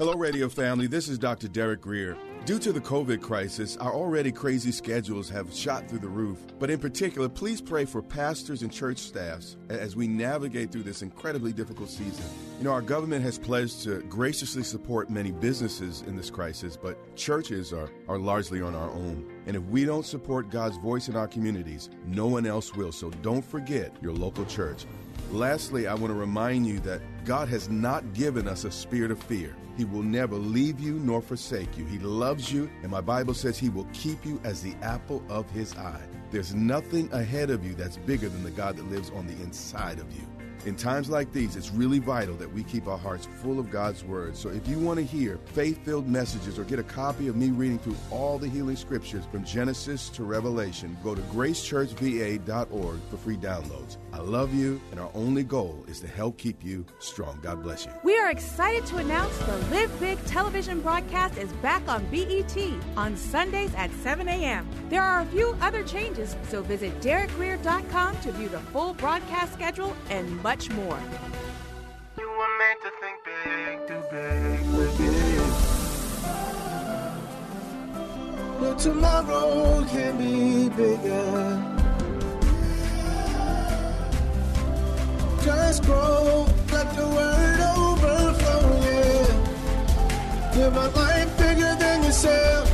Hello, radio family. This is Dr. Derek Grier. Due to the COVID crisis, our already crazy schedules have shot through the roof. But in particular, please pray for pastors and church staffs as we navigate through this incredibly difficult season. You know, our government has pledged to graciously support many businesses in this crisis, but churches are, are largely on our own. And if we don't support God's voice in our communities, no one else will. So don't forget your local church. Lastly, I want to remind you that God has not given us a spirit of fear. He will never leave you nor forsake you. He loves you, and my Bible says He will keep you as the apple of His eye. There's nothing ahead of you that's bigger than the God that lives on the inside of you. In times like these, it's really vital that we keep our hearts full of God's Word. So if you want to hear faith filled messages or get a copy of me reading through all the healing scriptures from Genesis to Revelation, go to gracechurchva.org for free downloads. I love you, and our only goal is to help keep you strong. God bless you. We are excited to announce the Live Big television broadcast is back on BET on Sundays at 7 a.m. There are a few other changes, so visit DerekGrier.com to view the full broadcast schedule and more. To think big, do big, big. But tomorrow can be bigger. Just grow, let the overflow. Live a life bigger than yourself.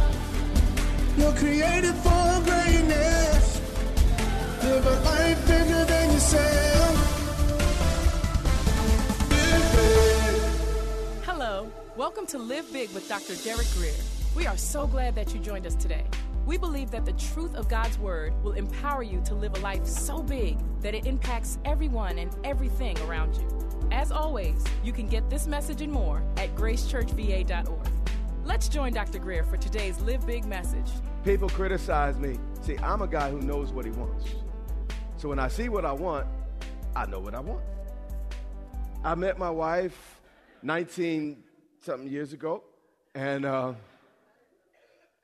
You're created for greatness. Live a life bigger than welcome to Live Big with Dr. Derek Grier. We are so glad that you joined us today. We believe that the truth of God's Word will empower you to live a life so big that it impacts everyone and everything around you. As always, you can get this message and more at gracechurchva.org. Let's join Dr. Grier for today's Live Big message. People criticize me. See, I'm a guy who knows what he wants. So when I see what I want, I know what I want. I met my wife 19 something years ago, and uh,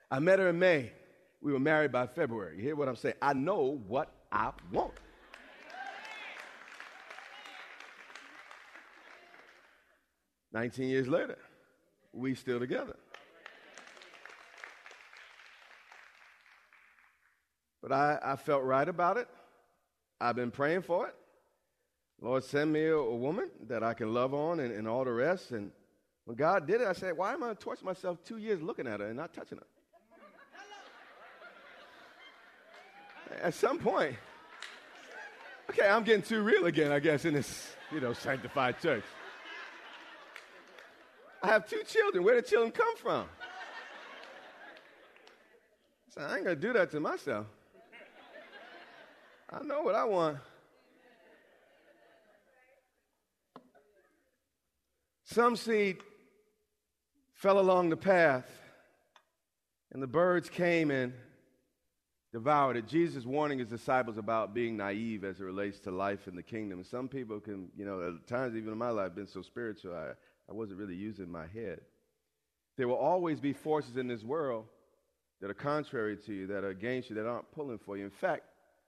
I met her in May. We were married by February. You hear what I'm saying? I know what I want. Nineteen years later, we still together. But I, I felt right about it. I've been praying for it. Lord, send me a, a woman that I can love on and, and all the rest. And when God did it, I said, why am I torturing myself two years looking at her and not touching her? At some point, okay, I'm getting too real again, I guess, in this, you know, sanctified church. I have two children. Where did children come from? So I ain't gonna do that to myself. I know what I want. Some seed fell along the path, and the birds came and devoured it. Jesus warning his disciples about being naive as it relates to life in the kingdom. Some people can, you know, at times even in my life, been so spiritual, I, I wasn't really using my head. There will always be forces in this world that are contrary to you, that are against you, that aren't pulling for you. In fact,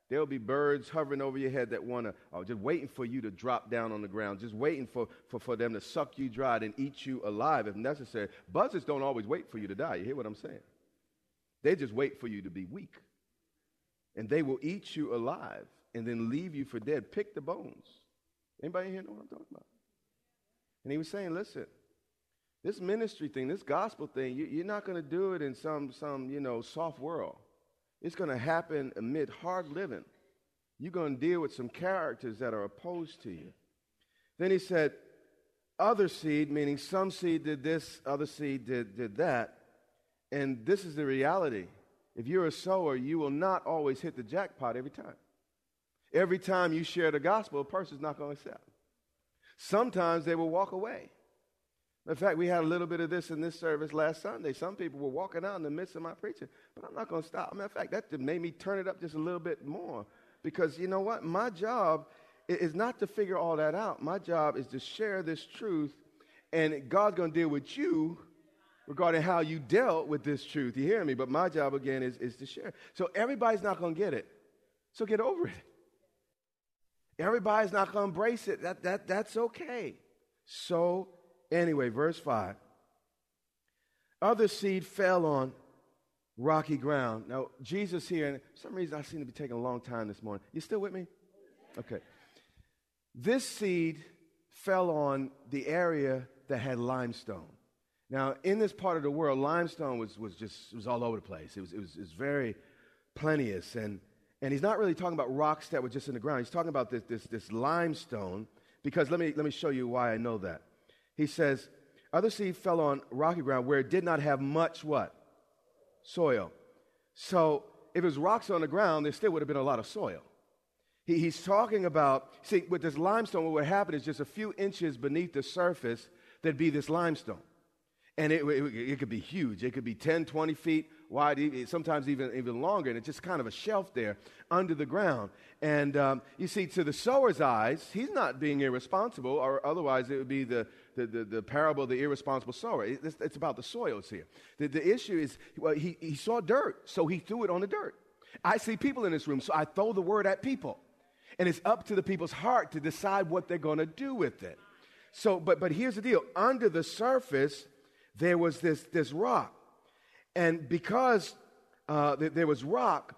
There'll be birds hovering over your head that want to, oh, uh, just waiting for you to drop down on the ground, just waiting for, for, for them to suck you dry and eat you alive if necessary. Buzzards don't always wait for you to die. You hear what I'm saying? They just wait for you to be weak. And they will eat you alive and then leave you for dead. Pick the bones. Anybody here know what I'm talking about? And he was saying, listen, this ministry thing, this gospel thing, you, you're not going to do it in some, some, you know, soft world. It's going to happen amid hard living. You're going to deal with some characters that are opposed to you. Then he said, other seed, meaning some seed did this, other seed did, did that. And this is the reality. If you're a sower, you will not always hit the jackpot every time. Every time you share the gospel, a person's not going to accept. Sometimes they will walk away. In fact, we had a little bit of this in this service last Sunday. Some people were walking out in the midst of my preaching, but I'm not going to stop. Matter of fact, that made me turn it up just a little bit more because you know what? My job is not to figure all that out. My job is to share this truth, and God's going to deal with you regarding how you dealt with this truth. You hear me? But my job, again, is, is to share. So everybody's not going to get it. So get over it. Everybody's not going to embrace it. That, that, that's okay. So, anyway, verse 5. Other seed fell on rocky ground. Now, Jesus here, and some reason I seem to be taking a long time this morning. You still with me? Okay. This seed fell on the area that had limestone. Now, in this part of the world, limestone was, was just was all over the place. It was, it was, it was very plenteous. And, and he's not really talking about rocks that were just in the ground. He's talking about this, this, this limestone because let me, let me show you why I know that. He says, other seed fell on rocky ground where it did not have much what? Soil. So if it was rocks on the ground, there still would have been a lot of soil. He, he's talking about, see, with this limestone, what would happen is just a few inches beneath the surface, there'd be this limestone. And it, it, it, could be huge. It could be 10, 20 feet wide, sometimes even, even longer. And it's just kind of a shelf there under the ground. And um, you see, to the sower's eyes, he's not being irresponsible, or otherwise it would be the, the, the, the parable of the irresponsible sower. It's, it's about the soils here. The, the issue is, well, he, he saw dirt, so he threw it on the dirt. I see people in this room, so I throw the word at people. And it's up to the people's heart to decide what they're going to do with it. So, but, but here's the deal under the surface, there was this, this rock. And because uh, th- there was rock,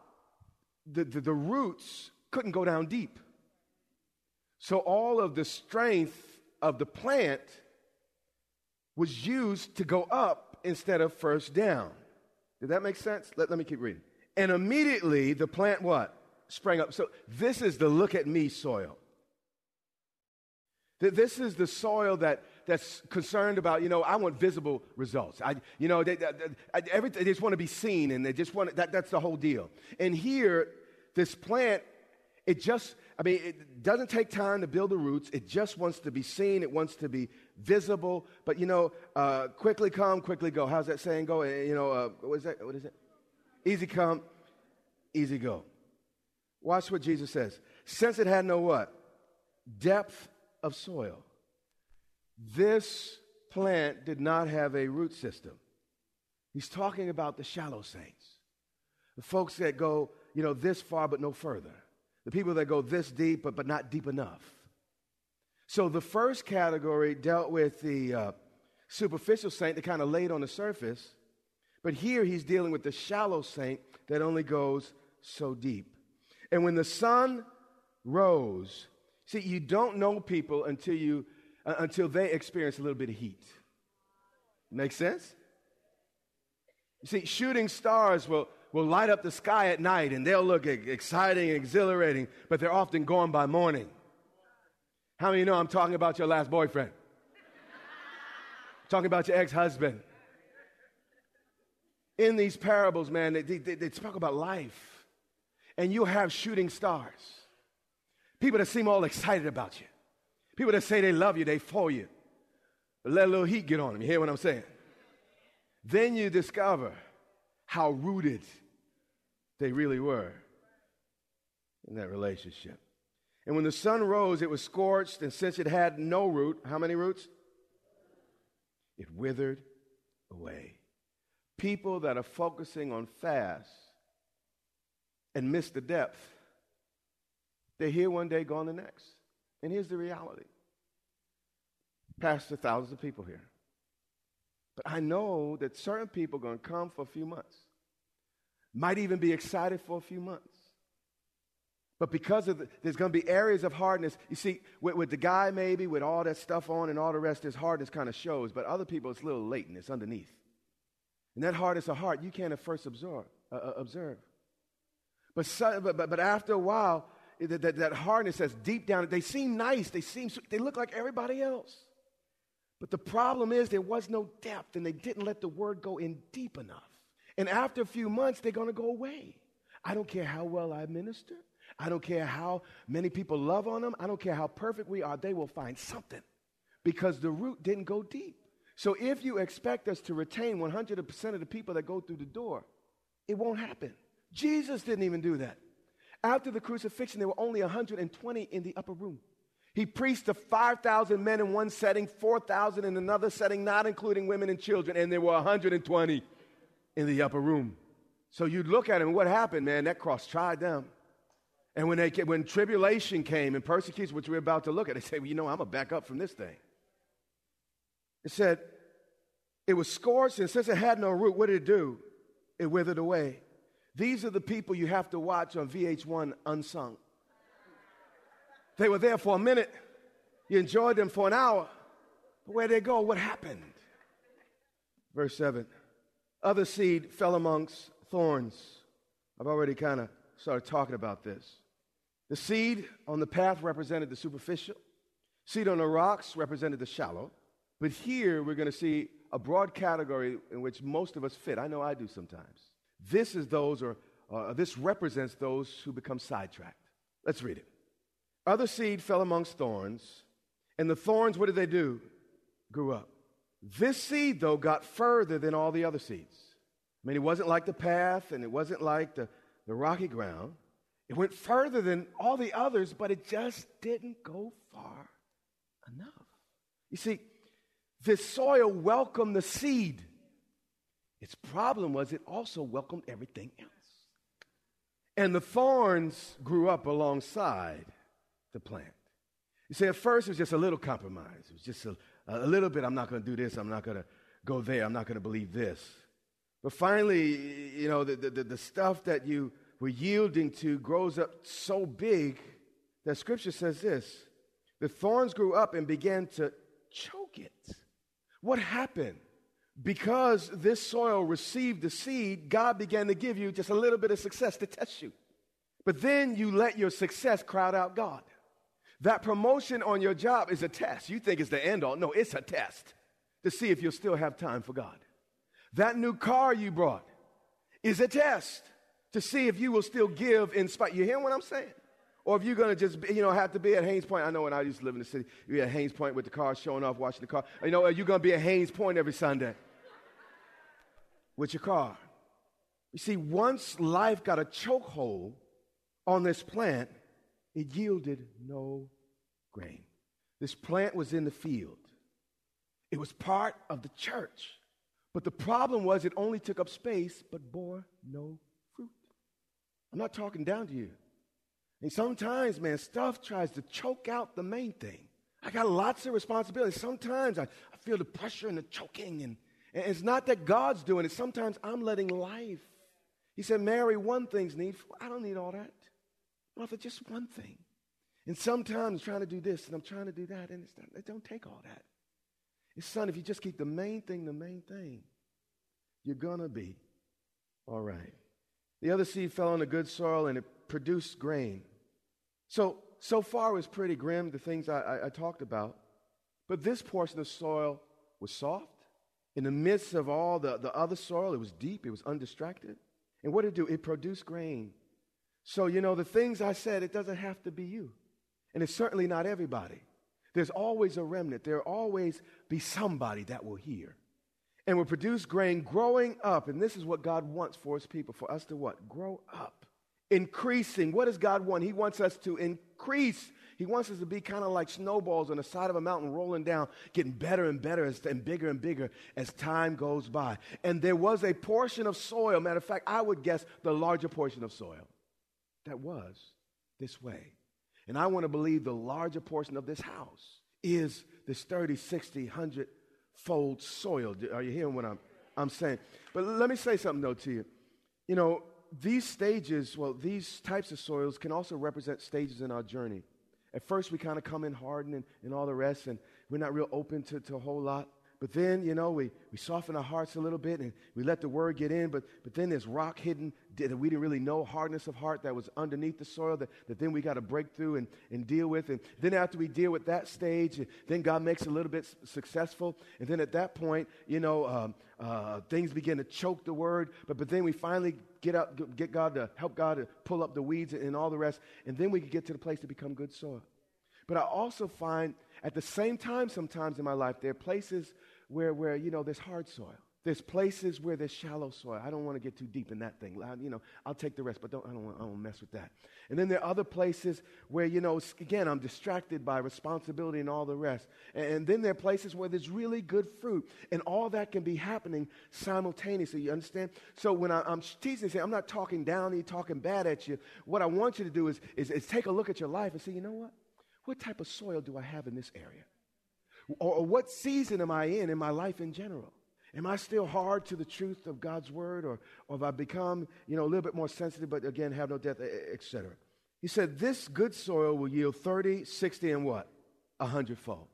the, the, the roots couldn't go down deep. So all of the strength of the plant was used to go up instead of first down. Did that make sense? Let, let me keep reading. And immediately the plant what? Sprang up. So this is the look at me soil. This is the soil that, that's concerned about, you know, I want visible results. I, you know, they, they, they, they just want to be seen and they just want that, that's the whole deal. And here, this plant, it just, I mean, it doesn't take time to build the roots. It just wants to be seen. It wants to be visible. But, you know, uh, quickly come, quickly go. How's that saying go? You know, uh, what is that? What is it? Easy come, easy go. Watch what Jesus says. Since it had no what? Depth of soil. This plant did not have a root system. He's talking about the shallow saints, the folks that go, you know, this far but no further, the people that go this deep but, but not deep enough. So the first category dealt with the uh, superficial saint that kind of laid on the surface, but here he's dealing with the shallow saint that only goes so deep. And when the sun rose, See, you don't know people until, you, uh, until they experience a little bit of heat. Make sense? You see, shooting stars will, will light up the sky at night and they'll look exciting and exhilarating, but they're often gone by morning. How many you know I'm talking about your last boyfriend? talking about your ex husband. In these parables, man, they, they, they talk about life. And you'll have shooting stars. People that seem all excited about you. People that say they love you, they for you. But let a little heat get on them. You hear what I'm saying? Then you discover how rooted they really were in that relationship. And when the sun rose, it was scorched, and since it had no root, how many roots? It withered away. People that are focusing on fast and miss the depth they're here one day, gone the next. And here's the reality Pastor, thousands of people here. But I know that certain people are going to come for a few months, might even be excited for a few months. But because of the, there's going to be areas of hardness. You see, with, with, the guy maybe with all that stuff on and all the rest, his hardness kind of shows. But other people, it's a little latent. It's underneath. And that hardness of heart, you can't at first absorb, uh, uh observe. But, so, but, but, but after a while, that, that, that hardness that's deep down. They seem nice. They seem, they look like everybody else. But the problem is there was no depth and they didn't let the word go in deep enough. And after a few months, they're going to go away. I don't care how well I minister. I don't care how many people love on them. I don't care how perfect we are. They will find something because the root didn't go deep. So if you expect us to retain 100% of the people that go through the door, it won't happen. Jesus didn't even do that. After the crucifixion, there were only 120 in the upper room. He preached to 5,000 men in one setting, 4,000 in another setting, not including women and children, and there were 120 in the upper room. So you'd look at him, what happened, man? That cross tried them. And when, they, when tribulation came and persecution, which we're about to look at, they say, well, you know, I'm going to back up from this thing. It said, it was scorched, and since it had no root, what did it do? It withered away. These are the people you have to watch on VH1 Unsung. They were there for a minute. You enjoyed them for an hour. But where'd they go? What happened? Verse 7 Other seed fell amongst thorns. I've already kind of started talking about this. The seed on the path represented the superficial, seed on the rocks represented the shallow. But here we're going to see a broad category in which most of us fit. I know I do sometimes. This is those, or uh, this represents those who become sidetracked. Let's read it. Other seed fell amongst thorns, and the thorns, what did they do? Grew up. This seed, though, got further than all the other seeds. I mean, it wasn't like the path, and it wasn't like the, the rocky ground. It went further than all the others, but it just didn't go far enough. You see, this soil welcomed the seed. Its problem was it also welcomed everything else. And the thorns grew up alongside the plant. You see, at first it was just a little compromise. It was just a, a little bit, I'm not going to do this, I'm not going to go there, I'm not going to believe this. But finally, you know, the, the, the stuff that you were yielding to grows up so big that Scripture says this the thorns grew up and began to choke it. What happened? Because this soil received the seed, God began to give you just a little bit of success to test you. But then you let your success crowd out God. That promotion on your job is a test. You think it's the end all. No, it's a test to see if you'll still have time for God. That new car you brought is a test to see if you will still give in spite. You hear what I'm saying? Or if you're to just, you know, have to be at Hains Point. I know when I used to live in the city, you at Hains Point with the car showing off, watching the car. You know, are you're going to be at Hains Point every Sunday with your car. You see, once life got a chokehold on this plant, it yielded no grain. This plant was in the field, it was part of the church. But the problem was it only took up space but bore no fruit. I'm not talking down to you. And sometimes, man, stuff tries to choke out the main thing. I got lots of responsibilities. Sometimes I, I feel the pressure and the choking, and, and it's not that God's doing it. Sometimes I'm letting life. He said, Mary, one thing's needful. I don't need all that. Martha, just one thing. And sometimes I'm trying to do this and I'm trying to do that, and it's not, it don't take all that. It's son, if you just keep the main thing the main thing, you're gonna be all right. The other seed fell on the good soil and it produced grain. So so far it was pretty grim, the things I, I, I talked about. But this portion of soil was soft. In the midst of all the, the other soil, it was deep, it was undistracted. And what did it do? It produced grain. So, you know, the things I said, it doesn't have to be you. And it's certainly not everybody. There's always a remnant. There'll always be somebody that will hear and will produce grain growing up. And this is what God wants for his people, for us to what? Grow up. Increasing. What does God want? He wants us to increase. He wants us to be kind of like snowballs on the side of a mountain rolling down, getting better and better and bigger and bigger as time goes by. And there was a portion of soil, matter of fact, I would guess the larger portion of soil that was this way. And I want to believe the larger portion of this house is this 30, 60, 100 fold soil. Are you hearing what I'm, I'm saying? But let me say something, though, to you. You know, these stages, well, these types of soils can also represent stages in our journey. At first, we kind of come in hardened and, and all the rest, and we're not real open to, to a whole lot. But then, you know, we, we soften our hearts a little bit and we let the word get in. But, but then there's rock hidden that we didn't really know, hardness of heart that was underneath the soil that, that then we got to break through and, and deal with. And then after we deal with that stage, then God makes a little bit successful. And then at that point, you know, um, uh, things begin to choke the word. But, but then we finally get, out, get God to help God to pull up the weeds and all the rest. And then we can get to the place to become good soil. But I also find at the same time, sometimes in my life, there are places where, where you know, there's hard soil. There's places where there's shallow soil. I don't want to get too deep in that thing. I, you know, I'll take the rest, but don't, I don't want to mess with that. And then there are other places where, you know, again, I'm distracted by responsibility and all the rest. And, and then there are places where there's really good fruit. And all that can be happening simultaneously. You understand? So when I, am teaching, I'm not talking down you, talking bad at you. What I want you to do is, is, is take a look at your life and say, you know what? What type of soil do I have in this area? Or, what season am I in in my life in general? Am I still hard to the truth of God's word, or, or have I become, you know, a little bit more sensitive, but again, have no death, etc.? He said, This good soil will yield 30, 60, and what? A hundredfold.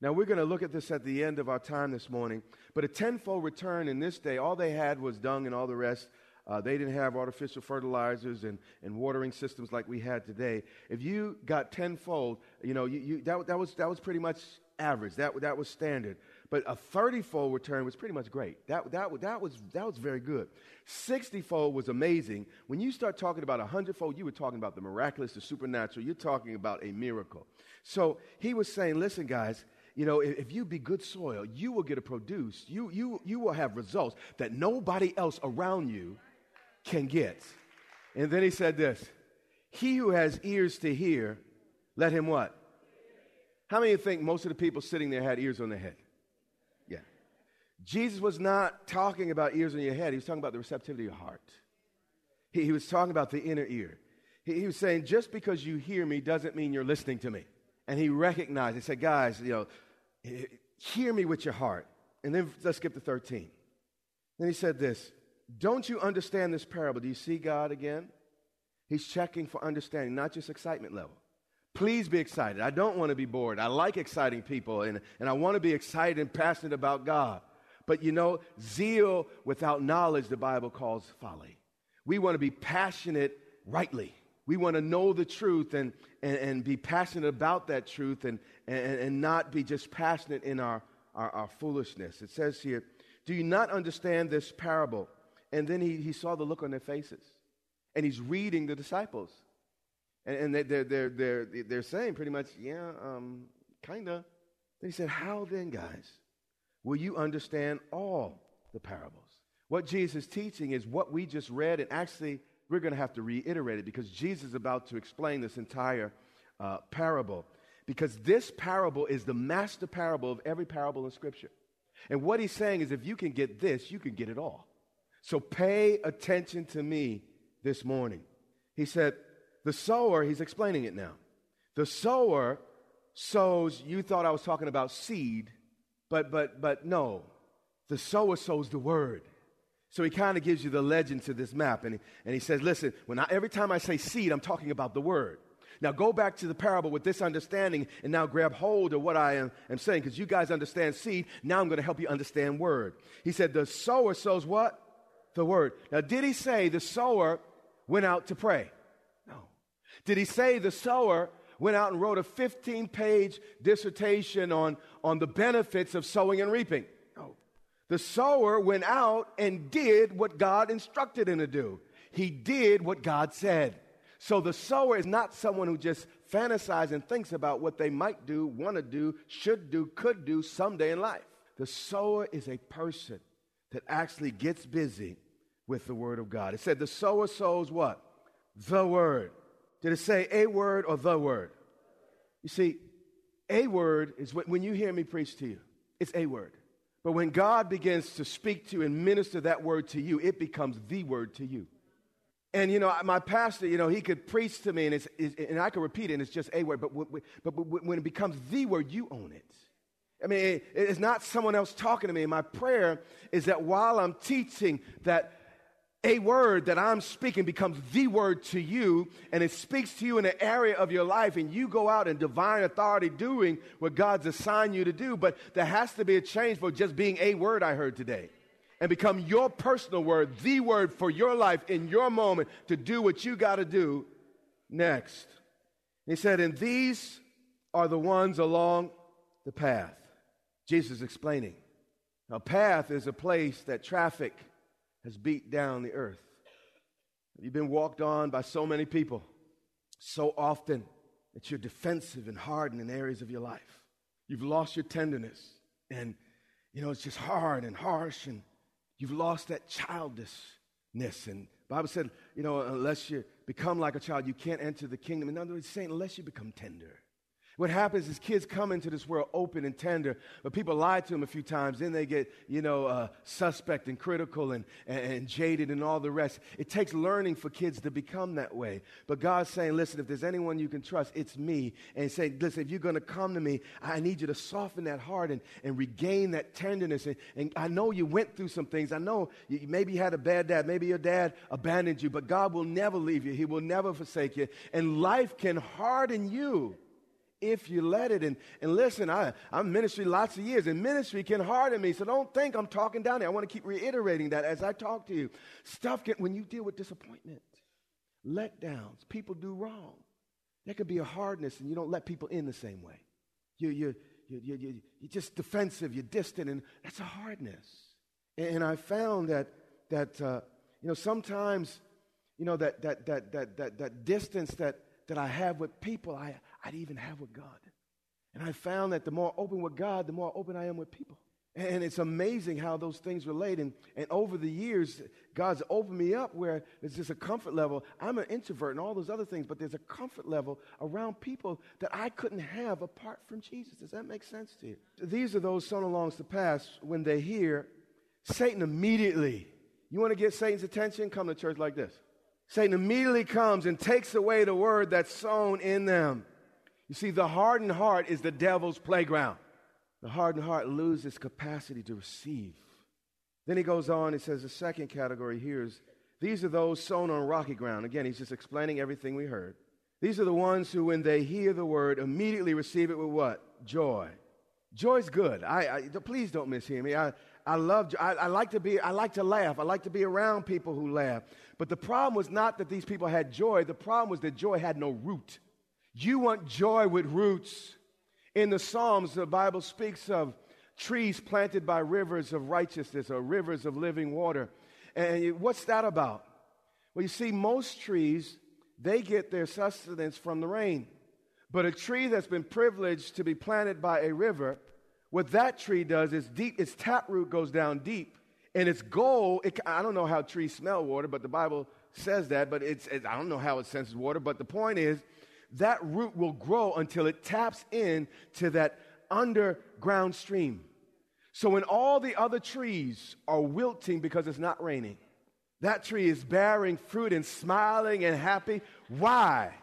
Now, we're going to look at this at the end of our time this morning, but a tenfold return in this day, all they had was dung and all the rest. Uh, they didn't have artificial fertilizers and, and watering systems like we had today. If you got tenfold, you know, you, you, that, that, was, that was pretty much average. That, that was standard. But a 30 fold return was pretty much great. That, that, that, was, that was very good. 60 fold was amazing. When you start talking about a 100 fold, you were talking about the miraculous, the supernatural. You're talking about a miracle. So he was saying, listen, guys, you know, if, if you be good soil, you will get a produce. You, you, you will have results that nobody else around you can get. And then he said this He who has ears to hear, let him what? How many of you think most of the people sitting there had ears on their head? Yeah. Jesus was not talking about ears on your head, he was talking about the receptivity of your heart. He, he was talking about the inner ear. He, he, was saying, just because you hear me doesn't mean you're listening to me. And he recognized, he said, guys, you know, hear me with your heart. And then let's skip to 13. Then he said this Don't you understand this parable? Do you see God again? He's checking for understanding, not just excitement level. Please be excited. I don't want to be bored. I like exciting people and, and I want to be excited and passionate about God. But you know, zeal without knowledge, the Bible calls folly. We want to be passionate rightly. We want to know the truth and, and, and be passionate about that truth and, and, and not be just passionate in our, our, our foolishness. It says here, Do you not understand this parable? And then he, he saw the look on their faces. And he's reading the disciples. And, and they're, they're, they're, they're saying pretty much, yeah, um, kind of. Then He said, How then, guys, will you understand all the parables? What Jesus is teaching is what we just read, and actually, we're going to have to reiterate it because Jesus is about to explain this entire uh, parable. Because this parable is the master parable of every parable in Scripture. And what he's saying is if you can get this, you can get it all. So pay attention to me this morning. He said, the sower, he's explaining it now. The sower sows, you thought I was talking about seed, but but but no. The sower sows the word. So he kind of gives you the legend to this map, and he, and he says, listen, when I, every time I say seed, I'm talking about the word. Now go back to the parable with this understanding and now grab hold of what I am, am saying, because you guys understand seed. Now I'm going to help you understand word. He said, the sower sows what? The word. Now, did he say the sower went out to pray? Did he say the sower went out and wrote a 15 page dissertation on, on the benefits of sowing and reaping? No. The sower went out and did what God instructed him to do. He did what God said. So the sower is not someone who just fantasizes and thinks about what they might do, want to do, should do, could do someday in life. The sower is a person that actually gets busy with the word of God. It said the sower sows what? The word. Did it say a word or the word? You see, a word is when you hear me preach to you, it's a word. But when God begins to speak to and minister that word to you, it becomes the word to you. And you know, my pastor, you know, he could preach to me and, it's, it's and I could repeat it and it's just a word, but, but, but when it becomes the word, you own it. I mean, it, it's not someone else talking to me. My prayer is that while I'm teaching, that a word that I'm speaking becomes the word to you, and it speaks to you in an area of your life, and you go out in divine authority doing what God's assigned you to do. But there has to be a change for just being a word I heard today and become your personal word, the word for your life in your moment to do what you got to do next. He said, And these are the ones along the path. Jesus explaining. A path is a place that traffic has beat down the earth. You've been walked on by so many people so often that you're defensive and hardened in areas of your life. You've lost your tenderness and you know, it's just hard and harsh, and you've lost that childishness. And Bible said, you know, unless you become like a child, you can't enter the kingdom. In other words, saying, unless you become tender. What happens is kids come into this world open and tender, but people lie to them a few times. Then they get, you know, uh, suspect and critical and, and, and, jaded and all the rest. It takes learning for kids to become that way. But God's saying, listen, if there's anyone you can trust, it's me. And saying, listen, if you're going to come to me, I need you to soften that heart and, and regain that tenderness. And, and I know you went through some things. I know you, maybe you had a bad dad. Maybe your dad abandoned you, but God will never leave you. He will never forsake you. And life can harden you if you let it. And, and listen, I, I'm ministry lots of years, and ministry can harden me. So don't think I'm talking down there. I want to keep reiterating that as I talk to you. Stuff can, when you deal with disappointment, letdowns, people do wrong. There could be a hardness, and you don't let people in the same way. You, you, you, you, you, you're just defensive, you're distant, and that's a hardness. And, and I found that, that uh, you know, sometimes, you know, that, that, that, that, that, that distance that, that I have with people, I, I'd even have with God. And I found that the more open with God, the more open I am with people. And it's amazing how those things relate. And, and over the years, God's opened me up where there's just a comfort level. I'm an introvert and all those other things, but there's a comfort level around people that I couldn't have apart from Jesus. Does that make sense to you? These are those sown alongs to pass when they hear Satan immediately. You want to get Satan's attention? Come to church like this. Satan immediately comes and takes away the word that's sown in them. You see, the hardened heart is the devil's playground. The hardened heart loses capacity to receive. Then he goes on, he says the second category here is these are those sown on rocky ground. Again, he's just explaining everything we heard. These are the ones who, when they hear the word, immediately receive it with what? Joy. Joy's good. I, I please don't mishear me. I, I love. I, I like to be. I like to laugh. I like to be around people who laugh. But the problem was not that these people had joy. The problem was that joy had no root. You want joy with roots. In the Psalms, the Bible speaks of trees planted by rivers of righteousness or rivers of living water. And what's that about? Well, you see, most trees, they get their sustenance from the rain. But a tree that's been privileged to be planted by a river, what that tree does is deep, its taproot goes down deep. And its goal, it, I don't know how trees smell water, but the Bible says that, but it's, it, I don't know how it senses water, but the point is, that root will grow until it taps in to that underground stream. So when all the other trees are wilting because it's not raining, that tree is bearing fruit and smiling and happy. Why?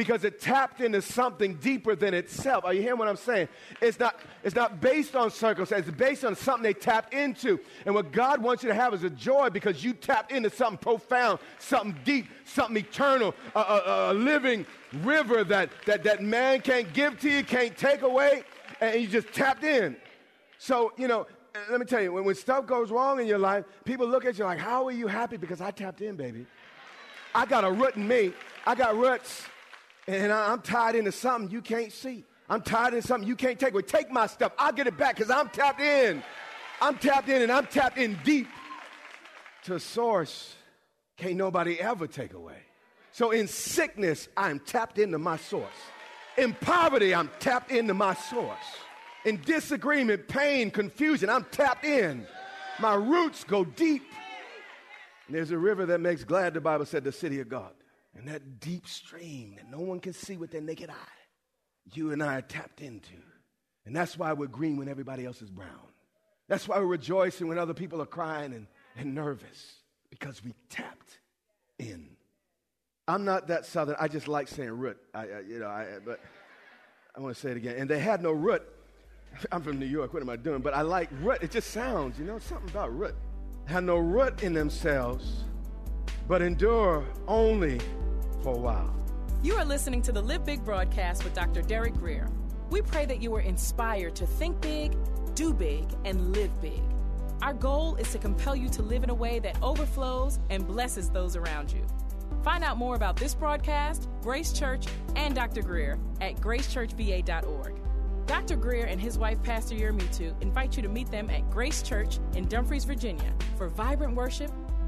Because it tapped into something deeper than itself. Are you hearing what I'm saying? It's not, it's not based on circumstances, it's based on something they tapped into. And what God wants you to have is a joy because you tapped into something profound, something deep, something eternal, a, a, a living river that, that, that man can't give to you, can't take away, and you just tapped in. So, you know, let me tell you, when, when stuff goes wrong in your life, people look at you like, How are you happy? Because I tapped in, baby. I got a root in me. I got roots and I'm tied into something you can't see. I'm tied into something you can't take away. Take my stuff. I'll get it back because I'm tapped in. I'm tapped in and I'm tapped in deep to a source can't nobody ever take away. So in sickness, I'm tapped into my source. In poverty, I'm tapped into my source. In disagreement, pain, confusion, I'm tapped in. My roots go deep. And there's a river that makes glad, the Bible said, the city of God. And that deep stream that no one can see with their naked eye, you and I are tapped into. And that's why we're green when everybody else is brown. That's why we're rejoicing when other people are crying and, and nervous, because we tapped in. I'm not that southern. I just like saying root. I, I you know, I, but I want to say it again. And they had no root. I'm from New York. What am I doing? But I like root. It just sounds, you know, something about root. Had no root in themselves, but endure only for a while. You are listening to the Live Big broadcast with Dr. Derek Grier. We pray that you are inspired to think big, do big, and live big. Our goal is to compel you to live in a way that overflows and blesses those around you. Find out more about this broadcast, Grace Church, and Dr. Grier at gracechurchva.org. Dr. Grier and his wife, Pastor Yermitu, invite you to meet them at Grace Church in Dumfries, Virginia, for vibrant worship,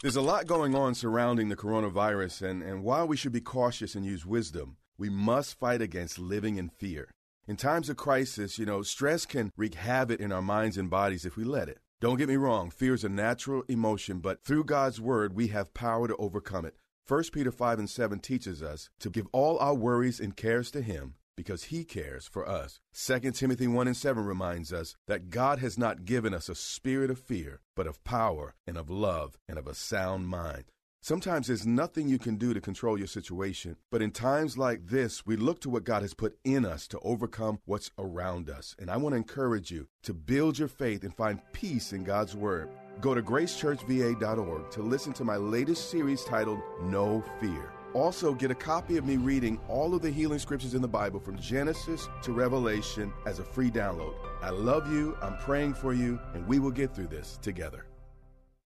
There's a lot going on surrounding the coronavirus, and, and while we should be cautious and use wisdom, we must fight against living in fear. In times of crisis, you know, stress can wreak havoc in our minds and bodies if we let it. Don't get me wrong, fear is a natural emotion, but through God's word, we have power to overcome it. 1 Peter 5 and 7 teaches us to give all our worries and cares to Him because He cares for us. 2 Timothy 1 and 7 reminds us that God has not given us a spirit of fear, but of power and of love and of a sound mind. Sometimes there's nothing you can do to control your situation, but in times like this, we look to what God has put in us to overcome what's around us. And I want to encourage you to build your faith and find peace in God's Word. Go to gracechurchva.org to listen to my latest series titled No Fear. Also, get a copy of me reading all of the healing scriptures in the Bible from Genesis to Revelation as a free download. I love you, I'm praying for you, and we will get through this together.